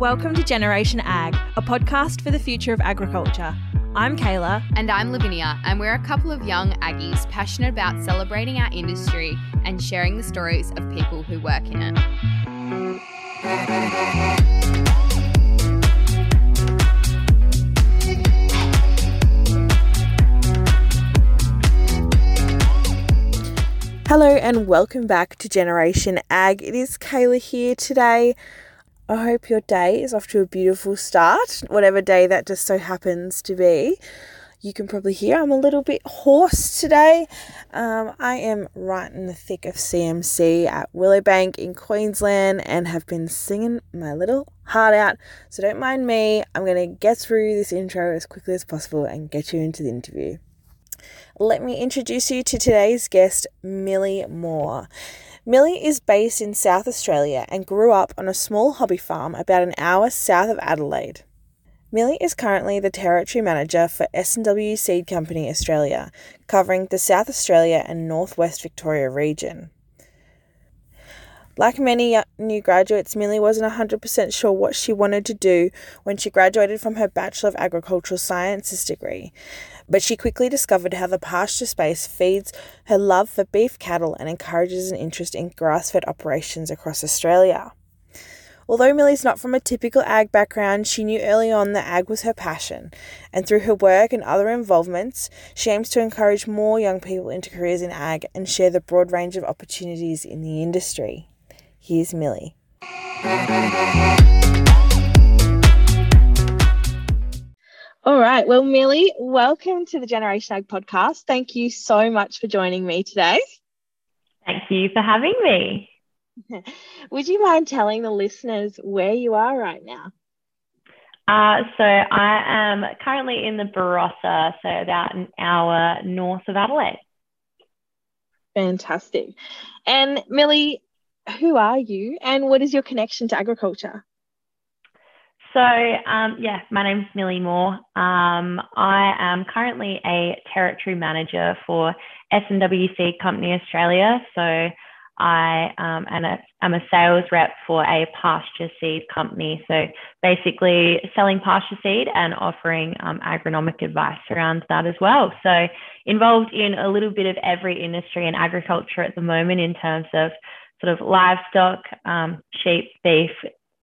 Welcome to Generation Ag, a podcast for the future of agriculture. I'm Kayla. And I'm Lavinia, and we're a couple of young Aggies passionate about celebrating our industry and sharing the stories of people who work in it. Hello and welcome back to Generation Ag. It is Kayla here today. I hope your day is off to a beautiful start, whatever day that just so happens to be. You can probably hear I'm a little bit hoarse today. Um, I am right in the thick of CMC at Willowbank in Queensland and have been singing my little heart out. So don't mind me. I'm going to get through this intro as quickly as possible and get you into the interview let me introduce you to today's guest, Millie Moore. Millie is based in South Australia and grew up on a small hobby farm about an hour south of Adelaide. Millie is currently the territory manager for S&W Seed Company Australia, covering the South Australia and Northwest Victoria region. Like many new graduates, Millie wasn't 100% sure what she wanted to do when she graduated from her Bachelor of Agricultural Sciences degree, but she quickly discovered how the pasture space feeds her love for beef cattle and encourages an interest in grass fed operations across Australia. Although Millie's not from a typical ag background, she knew early on that ag was her passion, and through her work and other involvements, she aims to encourage more young people into careers in ag and share the broad range of opportunities in the industry. Here's Millie. All right. Well, Millie, welcome to the Generation Ag podcast. Thank you so much for joining me today. Thank you for having me. Would you mind telling the listeners where you are right now? Uh, so I am currently in the Barossa, so about an hour north of Adelaide. Fantastic. And Millie, who are you and what is your connection to agriculture? So, um, yeah, my name's Millie Moore. Um, I am currently a territory manager for Seed Company Australia. So, I um, am a sales rep for a pasture seed company. So, basically, selling pasture seed and offering um, agronomic advice around that as well. So, involved in a little bit of every industry in agriculture at the moment in terms of sort of livestock, um, sheep, beef,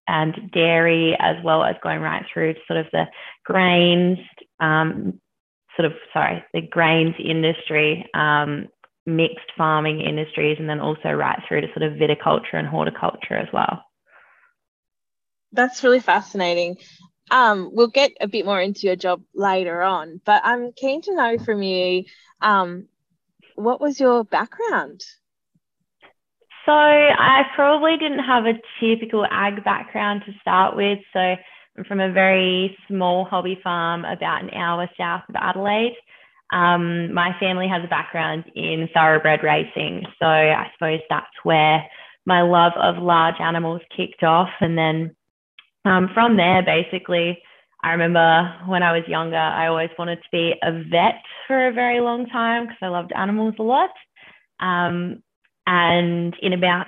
and dairy, as well as going right through to sort of the grains, um, sort of, sorry, the grains industry, um, mixed farming industries, and then also right through to sort of viticulture and horticulture as well. That's really fascinating. Um, we'll get a bit more into your job later on, but I'm keen to know from you um, what was your background? So I probably didn't have a typical ag background to start with. So I'm from a very small hobby farm about an hour south of Adelaide. Um, my family has a background in thoroughbred racing. So I suppose that's where my love of large animals kicked off. And then um, from there, basically, I remember when I was younger, I always wanted to be a vet for a very long time because I loved animals a lot. Um, and in about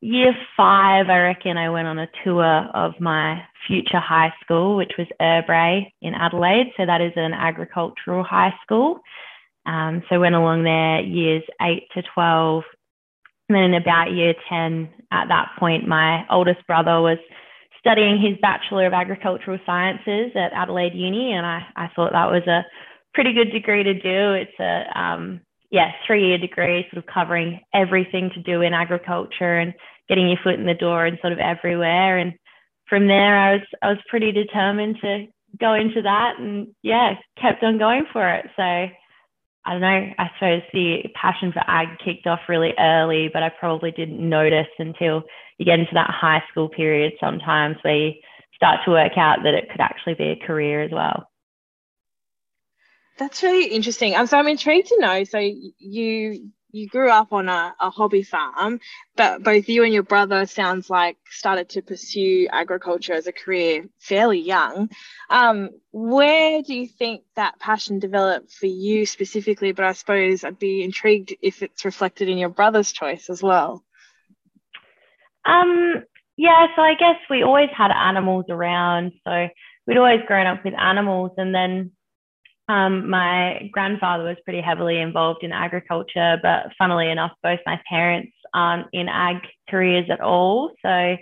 year five, I reckon I went on a tour of my future high school, which was Urrbrae in Adelaide. So that is an agricultural high school. Um, so went along there years eight to 12. And then in about year 10, at that point, my oldest brother was studying his Bachelor of Agricultural Sciences at Adelaide Uni. And I, I thought that was a pretty good degree to do. It's a, um, yeah, three year degree, sort of covering everything to do in agriculture and getting your foot in the door and sort of everywhere. And from there, I was I was pretty determined to go into that, and yeah, kept on going for it. So I don't know. I suppose the passion for ag kicked off really early, but I probably didn't notice until you get into that high school period sometimes where you start to work out that it could actually be a career as well. That's really interesting. Um, so I'm intrigued to know. So you you grew up on a, a hobby farm, but both you and your brother sounds like started to pursue agriculture as a career fairly young. Um, where do you think that passion developed for you specifically? But I suppose I'd be intrigued if it's reflected in your brother's choice as well. Um, Yeah, so I guess we always had animals around. So we'd always grown up with animals. And then um, my grandfather was pretty heavily involved in agriculture, but funnily enough, both my parents aren't in ag careers at all. So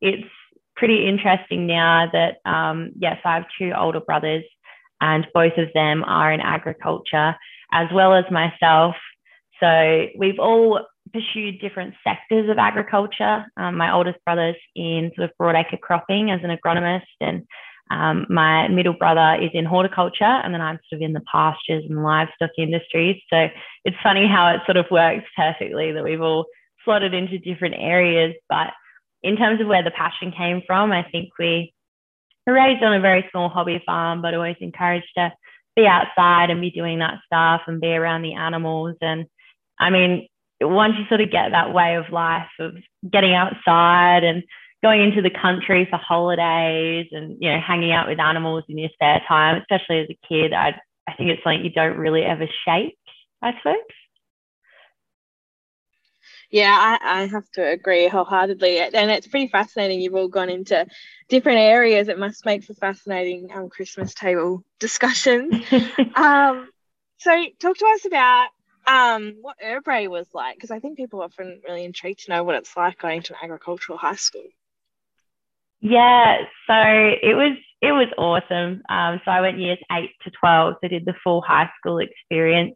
it's pretty interesting now that, um, yes, I have two older brothers and both of them are in agriculture as well as myself. So we've all pursued different sectors of agriculture. Um, my oldest brother's in sort of broadacre cropping as an agronomist, and um, my middle brother is in horticulture, and then I'm sort of in the pastures and livestock industries. So it's funny how it sort of works perfectly that we've all slotted into different areas. But in terms of where the passion came from, I think we were raised on a very small hobby farm, but always encouraged to be outside and be doing that stuff and be around the animals. And I mean, once you sort of get that way of life of getting outside and going into the country for holidays and you know hanging out with animals in your spare time, especially as a kid, I I think it's something you don't really ever shake. I suppose. Yeah, I, I have to agree wholeheartedly. And it's pretty fascinating. You've all gone into different areas. It must make for fascinating um, Christmas table discussions. um, so, talk to us about um, what Urrbrae was like, because I think people are often really intrigued to know what it's like going to an agricultural high school. Yeah, so it was it was awesome. Um, so I went years eight to twelve, so did the full high school experience,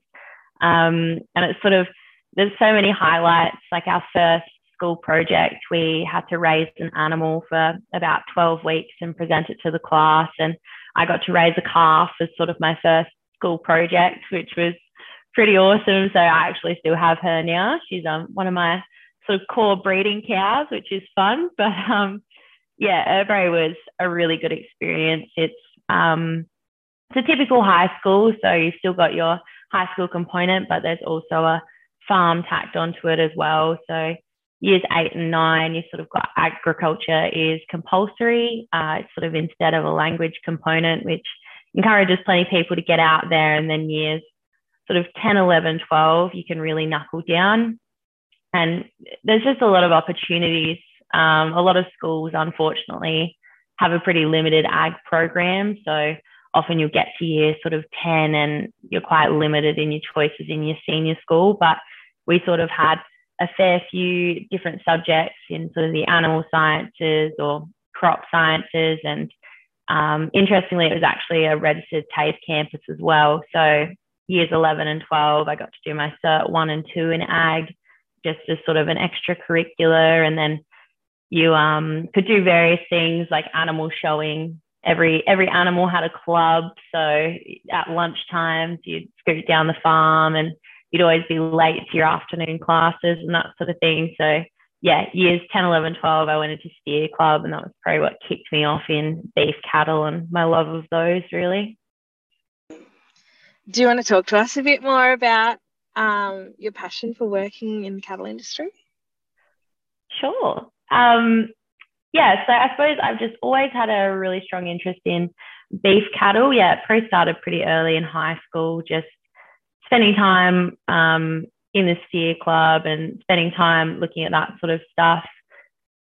um, and it's sort of there's so many highlights. Like our first school project, we had to raise an animal for about 12 weeks and present it to the class. And I got to raise a calf as sort of my first school project, which was pretty awesome. So I actually still have her now. She's um, one of my sort of core breeding cows, which is fun. But um, yeah, Urrbrae was a really good experience. It's um, it's a typical high school, so you've still got your high school component, but there's also a farm tacked onto it as well. So years eight and nine, you sort of got agriculture is compulsory. Uh, it's sort of instead of a language component, which encourages plenty of people to get out there. And then years sort of 10, 11, 12, you can really knuckle down. And there's just a lot of opportunities. Um, a lot of schools, unfortunately, have a pretty limited ag program. So often you'll get to year sort of 10 and you're quite limited in your choices in your senior school. But we sort of had a fair few different subjects in sort of the animal sciences or crop sciences. And um, interestingly, it was actually a registered TAFE campus as well. So years 11 and 12, I got to do my cert one and two in ag just as sort of an extracurricular. And then you um, could do various things like animal showing. Every every animal had a club, so at lunch times you'd scoot down the farm and you'd always be late to your afternoon classes and that sort of thing. So yeah, years 10, 11, 12, I went into steer club and that was probably what kicked me off in beef cattle and my love of those really. Do you want to talk to us a bit more about um, your passion for working in the cattle industry? Sure. Um, yeah, so I suppose I've just always had a really strong interest in beef cattle. Yeah, it probably started pretty early in high school, just spending time um, in the steer club and spending time looking at that sort of stuff.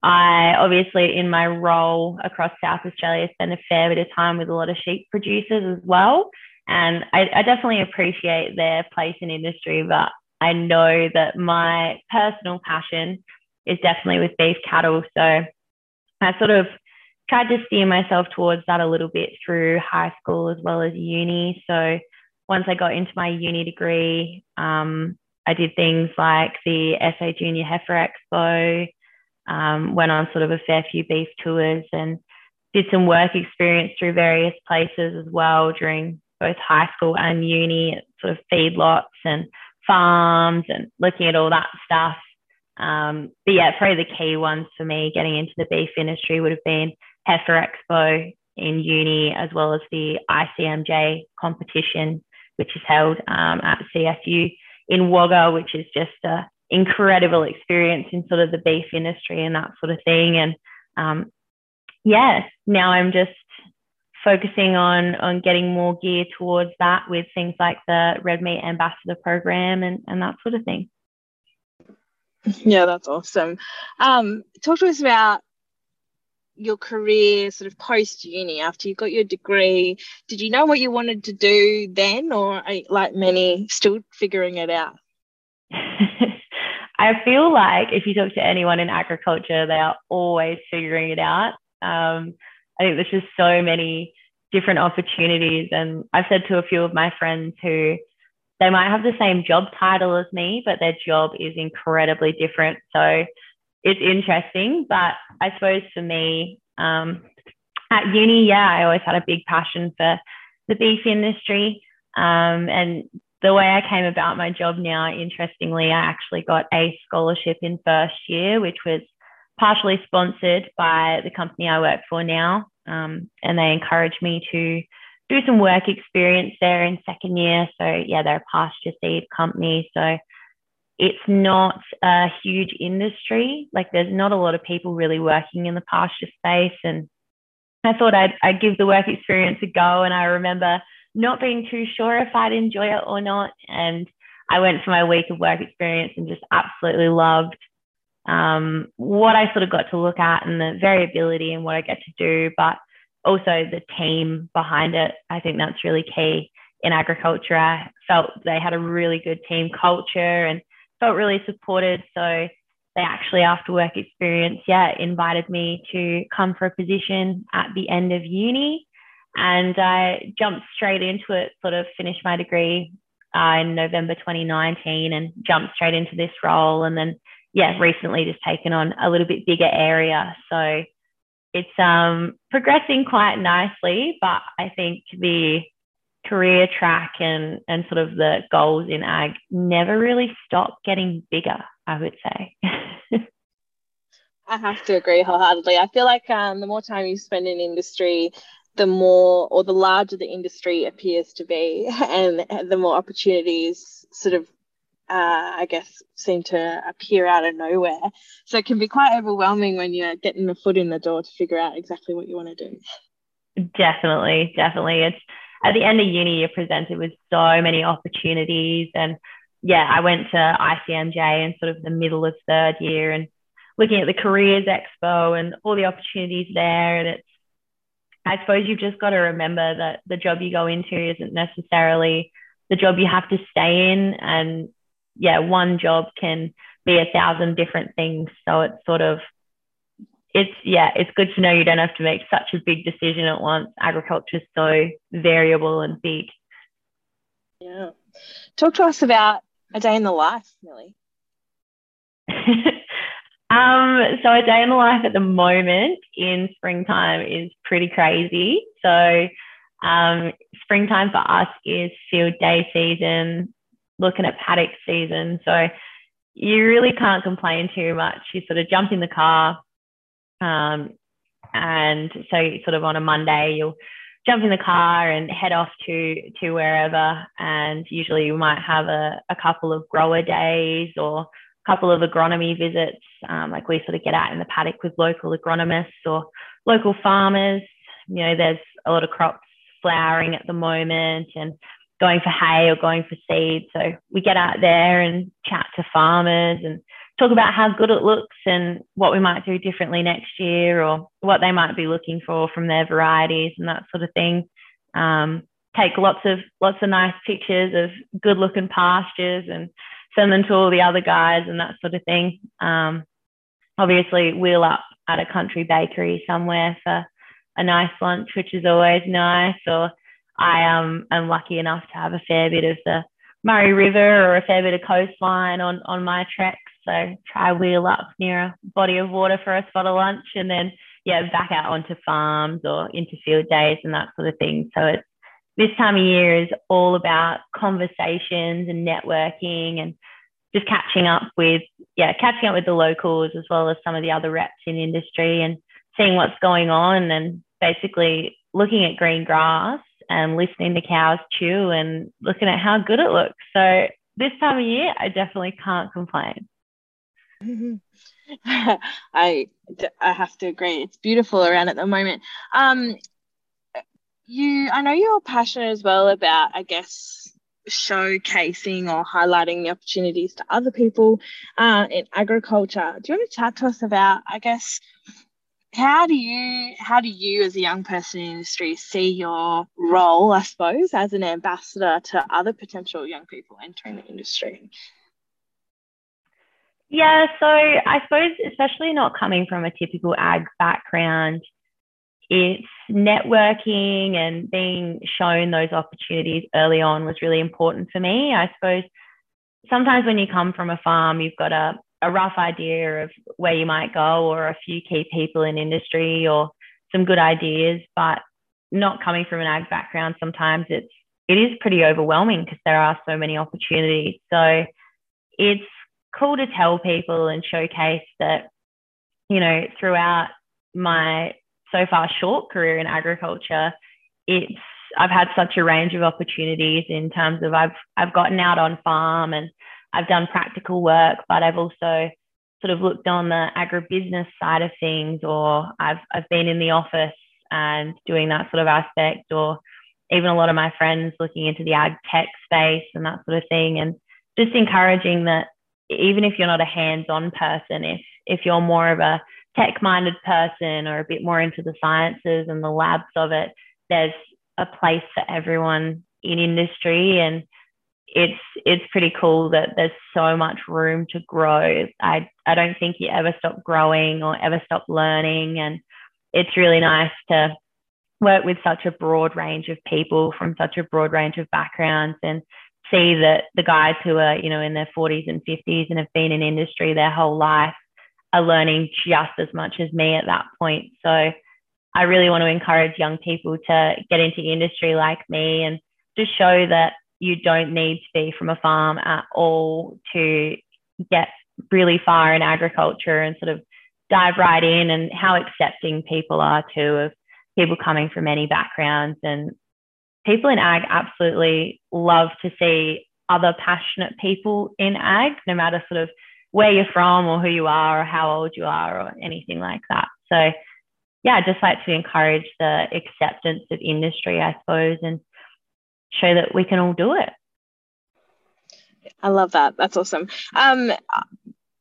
I obviously, in my role across South Australia, spend a fair bit of time with a lot of sheep producers as well. And I, I definitely appreciate their place in industry, but I know that my personal passion is definitely with beef cattle. So I sort of tried to steer myself towards that a little bit through high school as well as uni. So once I got into my uni degree, um, I did things like the SA Junior Heifer Expo, um, went on sort of a fair few beef tours and did some work experience through various places as well during both high school and uni, sort of feedlots and farms and looking at all that stuff. Um, but yeah, probably the key ones for me getting into the beef industry would have been Heifer Expo in uni, as well as the ICMJ competition which is held um, at CSU in Wagga, which is just an incredible experience in sort of the beef industry and that sort of thing. And um, yeah, now I'm just focusing on on getting more gear towards that with things like the Red Meat Ambassador program and, and that sort of thing. Yeah, that's awesome. Um, talk to us about your career sort of post uni after you got your degree? Did you know what you wanted to do then, or like many, still figuring it out? I feel like if you talk to anyone in agriculture, they are always figuring it out. Um, I think there's just so many different opportunities. And I've said to a few of my friends who they might have the same job title as me, but their job is incredibly different. So it's interesting. But I suppose for me, um, at uni, yeah, I always had a big passion for the beef industry. Um, and the way I came about my job now, interestingly, I actually got a scholarship in first year, which was partially sponsored by the company I work for now. Um, and they encouraged me to do some work experience there in second year. So, yeah, they're a pasture seed company. So, it's not a huge industry. Like, there's not a lot of people really working in the pasture space. And I thought I'd, I'd give the work experience a go. And I remember not being too sure if I'd enjoy it or not. And I went for my week of work experience and just absolutely loved um, what I sort of got to look at and the variability and what I get to do, but also the team behind it. I think that's really key in agriculture. I felt they had a really good team culture and felt really supported. So they actually, after work experience, yeah, invited me to come for a position at the end of uni. And I jumped straight into it, sort of finished my degree uh, in November 2019 and jumped straight into this role. And then, yeah, recently just taken on a little bit bigger area. So it's um, progressing quite nicely, but I think the career track and, and sort of the goals in ag never really stop getting bigger, I would say. I have to agree wholeheartedly. I feel like um, the more time you spend in industry, the more or the larger the industry appears to be, and the more opportunities sort of, uh, I guess, seem to appear out of nowhere. So it can be quite overwhelming when you're getting a foot in the door to figure out exactly what you want to do. Definitely, definitely. It's at the end of uni, you're presented with so many opportunities. And yeah, I went to ICMJ in sort of the middle of third year and looking at the Careers Expo and all the opportunities there. And it's I suppose you've just got to remember that the job you go into isn't necessarily the job you have to stay in. And yeah, one job can be a thousand different things. So it's sort of, it's, yeah, it's good to know you don't have to make such a big decision at once. Agriculture is so variable and big. Yeah. Talk to us about a day in the life, Millie. Um, so a day in the life at the moment in springtime is pretty crazy. So um, springtime for us is field day season, looking at paddock season. So you really can't complain too much. You sort of jump in the car, um, and so sort of on a Monday you'll jump in the car and head off to to wherever. And usually you might have a, a couple of grower days or a couple of agronomy visits. Um, like we sort of get out in the paddock with local agronomists or local farmers. You know, there's a lot of crops flowering at the moment and going for hay or going for seed. So we get out there and chat to farmers and talk about how good it looks and what we might do differently next year or what they might be looking for from their varieties and that sort of thing. Um, take lots of lots of nice pictures of good looking pastures and send them to all the other guys and that sort of thing. Um, obviously, wheel up at a country bakery somewhere for a nice lunch, which is always nice. Or I um, am lucky enough to have a fair bit of the Murray River or a fair bit of coastline on, on my treks. So try wheel up near a body of water for a spot of lunch and then, yeah, back out onto farms or into field days and that sort of thing. So it's this time of year is all about conversations and networking and just catching up with yeah catching up with the locals as well as some of the other reps in industry and seeing what's going on and basically looking at green grass and listening to cows chew and looking at how good it looks so this time of year i definitely can't complain I I have to agree. It's beautiful around at the moment. Um, you i know you're passionate as well about i guess showcasing or highlighting the opportunities to other people uh, in agriculture do you want to chat to us about i guess how do you how do you as a young person in the industry see your role i suppose as an ambassador to other potential young people entering the industry? Yeah so i suppose especially not coming from a typical ag background it's networking and being shown those opportunities early on was really important for me i suppose sometimes when you come from a farm you've got a a rough idea of where you might go or a few key people in industry or some good ideas but not coming from an ag background sometimes it's it is pretty overwhelming because there are so many opportunities. So it's cool to tell people and showcase that you know throughout my so far short career in agriculture it's I've had such a range of opportunities in terms of I've I've gotten out on farm and I've done practical work, but I've also sort of looked on the agribusiness side of things, or I've I've been in the office and doing that sort of aspect, or even a lot of my friends looking into the ag tech space and that sort of thing, and just encouraging that even if you're not a hands-on person, if if you're more of a tech-minded person or a bit more into the sciences and the labs of it, there's a place for everyone in industry. And it's it's pretty cool that there's so much room to grow. I I don't think you ever stop growing or ever stop learning, and it's really nice to work with such a broad range of people from such a broad range of backgrounds and see that the guys who are you know in their 40s and 50s and have been in industry their whole life are learning just as much as me at that point. So I really want to encourage young people to get into industry like me and just show that you don't need to be from a farm at all to get really far in agriculture and sort of dive right in and how accepting people are too of people coming from any backgrounds. And people in ag absolutely love to see other passionate people in ag no matter sort of where you're from or who you are or how old you are or anything like that. So yeah i just like to encourage the acceptance of industry i suppose and show that we can all do it. I love that. That's awesome. Um,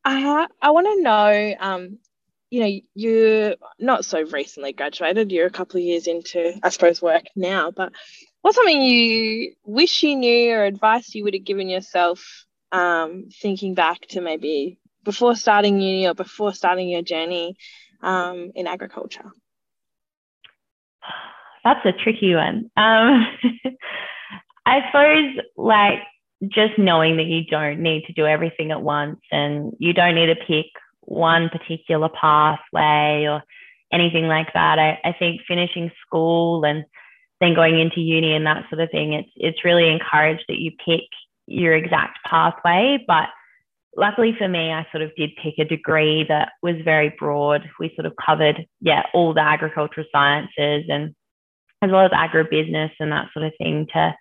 I I want to know, um, you know, you're not so recently graduated. You're a couple of years into, I suppose, work now. But what's something you wish you knew or advice you would have given yourself, um, thinking back to maybe before starting uni or before starting your journey um, in agriculture? That's a tricky one. Um, I suppose like just knowing that you don't need to do everything at once and you don't need to pick one particular pathway or anything like that. I, I think finishing school and then going into uni and that sort of thing, it's it's really encouraged that you pick your exact pathway. But luckily for me, I sort of did pick a degree that was very broad. We sort of covered, yeah, all the agricultural sciences and as well as agribusiness and that sort of thing to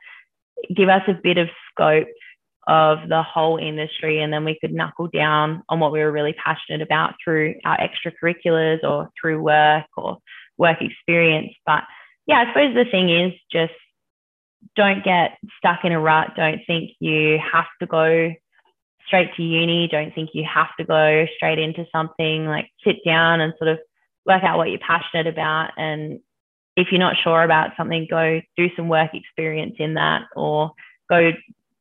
give us a bit of scope of the whole industry and then we could knuckle down on what we were really passionate about through our extracurriculars or through work or work experience. But yeah i suppose the thing is just don't get stuck in a rut. Don't think you have to go straight to uni. Don't think you have to go straight into something. Like sit down and sort of work out what you're passionate about and if you're not sure about something, go do some work experience in that or go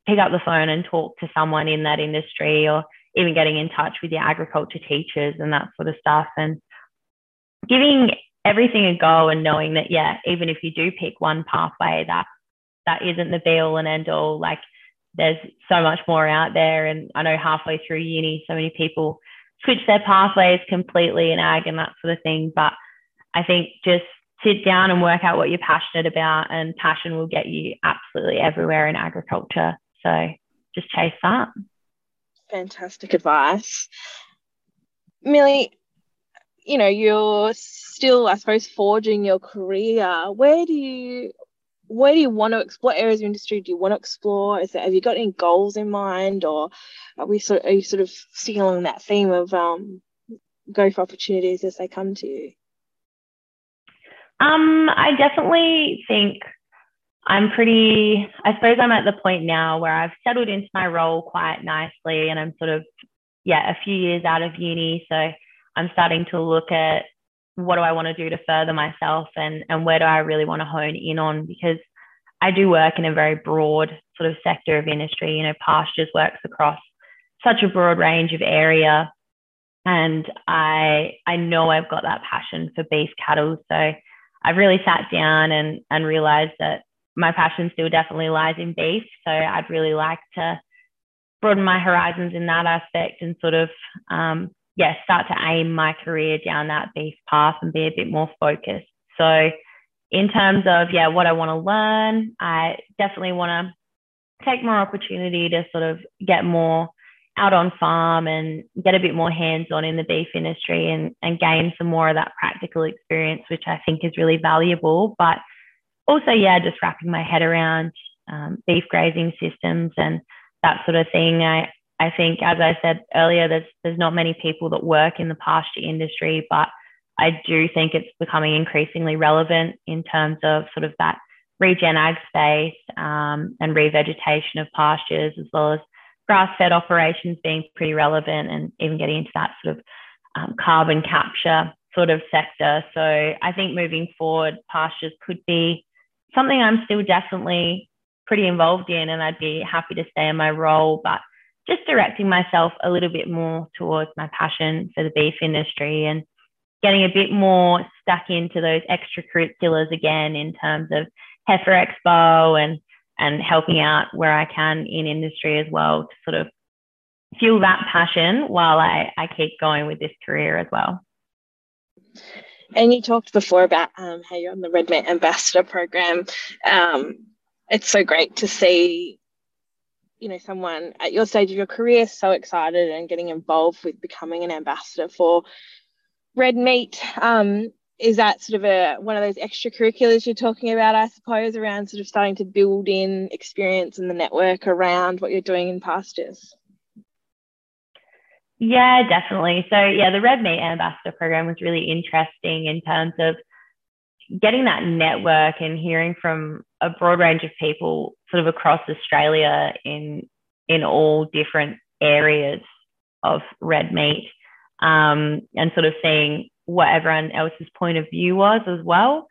pick up the phone and talk to someone in that industry or even getting in touch with your agriculture teachers and that sort of stuff. And giving everything a go and knowing that yeah even if you do pick one pathway that that isn't the be all and end all like there's so much more out there. And i know halfway through uni so many people switch their pathways completely in ag and that sort of thing. But i think just sit down and work out what you're passionate about, and passion will get you absolutely everywhere in agriculture. So just chase that. Fantastic advice. Millie, you know, you're still, I suppose, forging your career. Where do you where do you want to explore? What areas of industry do you want to explore? Is there, have you got any goals in mind, or are we sort? Of, are you sort of sticking along that theme of um, go for opportunities as they come to you? Um, I definitely think I'm pretty, I suppose I'm at the point now where I've settled into my role quite nicely and I'm sort of, yeah, a few years out of uni. So I'm starting to look at what do I want to do to further myself and, and where do I really want to hone in on? Because I do work in a very broad sort of sector of industry. You know, pastures works across such a broad range of area. And I I know I've got that passion for beef cattle. So I've really sat down and, and realized that my passion still definitely lies in beef. So I'd really like to broaden my horizons in that aspect and sort of um, yeah, start to aim my career down that beef path and be a bit more focused. So, in terms of, yeah, what I want to learn, I definitely want to take more opportunity to sort of get more out on farm and get a bit more hands on in the beef industry and, and gain some more of that practical experience, which I think is really valuable. But also, yeah, just wrapping my head around um, beef grazing systems and that sort of thing. I, I think, as I said earlier, there's there's not many people that work in the pasture industry, but I do think it's becoming increasingly relevant in terms of sort of that regen ag space um, and revegetation of pastures, as well as grass-fed operations being pretty relevant, and even getting into that sort of um, carbon capture sort of sector. So I think moving forward, pastures could be something I'm still definitely pretty involved in, and I'd be happy to stay in my role, but just directing myself a little bit more towards my passion for the beef industry and getting a bit more stuck into those extracurriculars again in terms of Heifer Expo and and helping out where I can in industry as well to sort of fuel that passion while I, I keep going with this career as well. And you talked before about um, how you're on the Red Meat Ambassador program. Um, it's so great to see you know someone at your stage of your career so excited and getting involved with becoming an ambassador for red meat um, is that sort of a one of those extracurriculars you're talking about i suppose around sort of starting to build in experience and the network around what you're doing in pastures? Yeah definitely. So yeah the red meat ambassador program was really interesting in terms of getting that network and hearing from a broad range of people sort of across Australia in in all different areas of red meat um, and sort of seeing what everyone else's point of view was as well.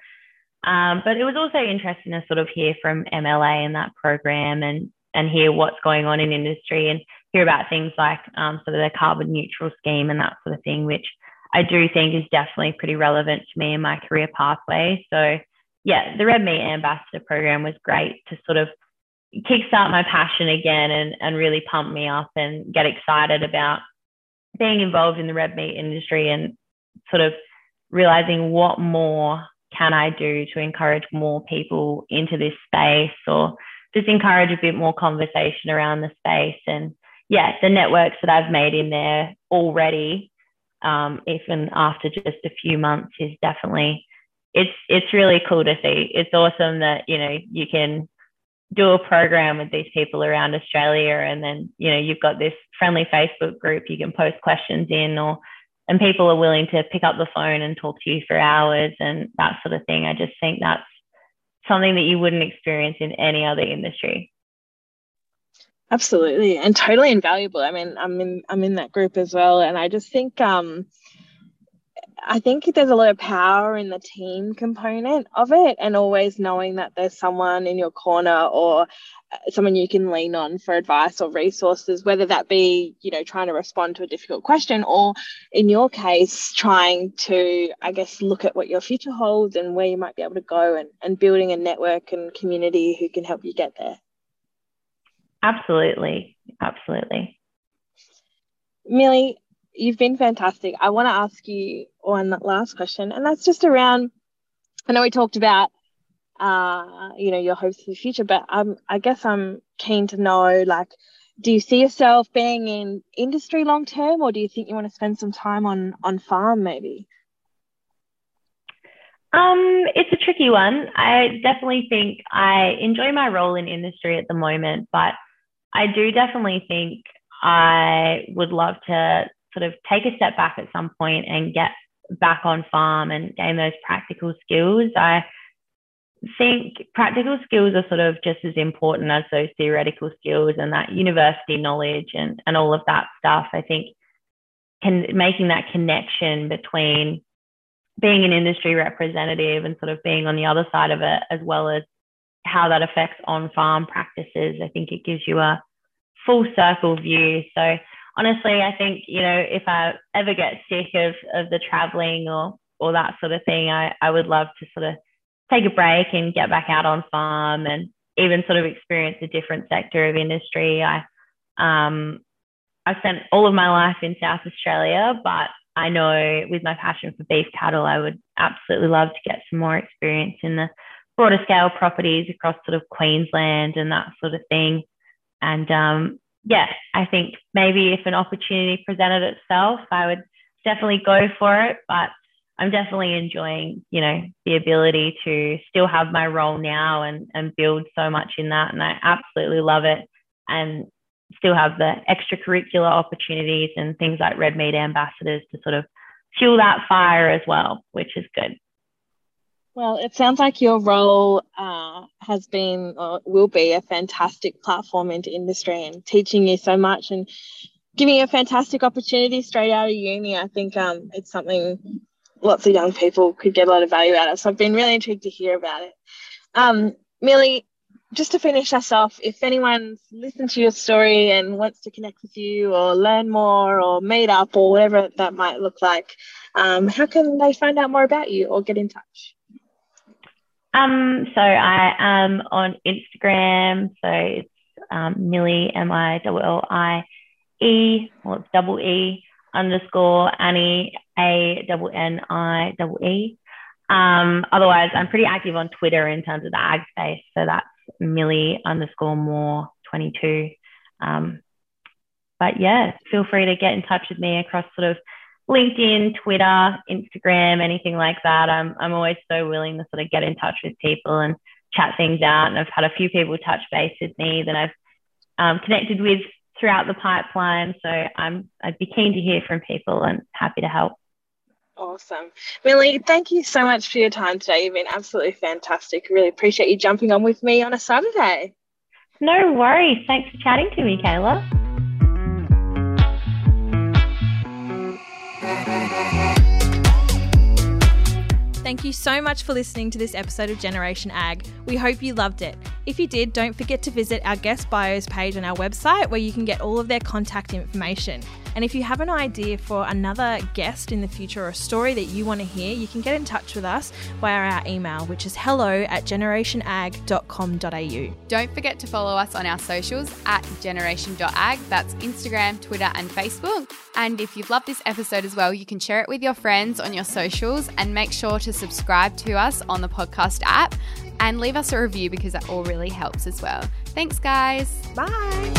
Um, but it was also interesting to sort of hear from MLA in that program and and hear what's going on in industry and hear about things like um, sort of the carbon neutral scheme and that sort of thing, which I do think is definitely pretty relevant to me and my career pathway. So, yeah, the Red Meat Ambassador program was great to sort of kickstart my passion again and, and really pump me up and get excited about being involved in the red meat industry and sort of realizing what more can I do to encourage more people into this space or just encourage a bit more conversation around the space. And yeah, the networks that I've made in there already um, even after just a few months is definitely it's it's really cool to see. It's awesome that you know you can do a program with these people around Australia, and then you know you've got this friendly Facebook group you can post questions in, or and people are willing to pick up the phone and talk to you for hours and that sort of thing. I just think that's something that you wouldn't experience in any other industry. Absolutely, and totally invaluable. I mean, I'm in I'm in that group as well, and I just think um, I think there's a lot of power in the team component of it, and always knowing that there's someone in your corner or uh, someone you can lean on for advice or resources, whether that be you know trying to respond to a difficult question, or in your case trying to I guess look at what your future holds and where you might be able to go, and and building a network and community who can help you get there. Absolutely. Absolutely. Millie, you've been fantastic. I want to ask you one last question, and that's just around. I know we talked about, uh, you know, your hopes for the future, but um, I guess I'm keen to know, like, do you see yourself being in industry long term, or do you think you want to spend some time on on farm, maybe? Um, it's a tricky one. I definitely think I enjoy my role in industry at the moment, but I do definitely think I would love to sort of take a step back at some point and get back on farm and gain those practical skills. I think practical skills are sort of just as important as those theoretical skills and that university knowledge and, and all of that stuff. I think can making that connection between being an industry representative and sort of being on the other side of it, as well as how that affects on farm practices. I think it gives you a full circle view. So honestly, I think, you know, if I ever get sick of, of the traveling or, or that sort of thing, I, I would love to sort of take a break and get back out on farm and even sort of experience a different sector of industry. I, um, I've spent all of my life in South Australia, but I know with my passion for beef cattle, I would absolutely love to get some more experience in the broader scale properties across sort of Queensland and that sort of thing. And um, yeah, I think maybe if an opportunity presented itself, I would definitely go for it. But I'm definitely enjoying, you know, the ability to still have my role now and, and build so much in that. And I absolutely love it. And still have the extracurricular opportunities and things like red meat ambassadors to sort of fuel that fire as well, which is good. Well, it sounds like your role uh, has been or will be a fantastic platform into industry and teaching you so much and giving you a fantastic opportunity straight out of uni. I think um, it's something lots of young people could get a lot of value out of. So I've been really intrigued to hear about it. Um, Millie, just to finish us off, if anyone's listened to your story and wants to connect with you or learn more or meet up or whatever that might look like, um, how can they find out more about you or get in touch? Um, so I am on Instagram. So it's um, Millie, M I L L I E, well, it's double E underscore Annie, A double N I double E. Um, otherwise, I'm pretty active on Twitter in terms of the ag space. So that's Millie underscore Moore 22. Um, but yeah, feel free to get in touch with me across sort of LinkedIn, Twitter, Instagram, anything like that. I'm, I'm always so willing to sort of get in touch with people and chat things out. And I've had a few people touch base with me that I've um, connected with throughout the pipeline. So I'm, I'd be keen to hear from people and happy to help. Awesome. Millie, thank you so much for your time today. You've been absolutely fantastic. Really appreciate you jumping on with me on a Saturday. No worries. Thanks for chatting to me, Kayla. Thank you so much for listening to this episode of Generation Ag. We hope you loved it. If you did, don't forget to visit our guest bios page on our website where you can get all of their contact information. And if you have an idea for another guest in the future or a story that you want to hear, you can get in touch with us via our email, which is hello at generationag.com.au. Don't forget to follow us on our socials at generation.ag. That's Instagram, Twitter, and Facebook. And if you've loved this episode as well, you can share it with your friends on your socials and make sure to subscribe to us on the podcast app and leave us a review because that all really helps as well. Thanks, guys. Bye.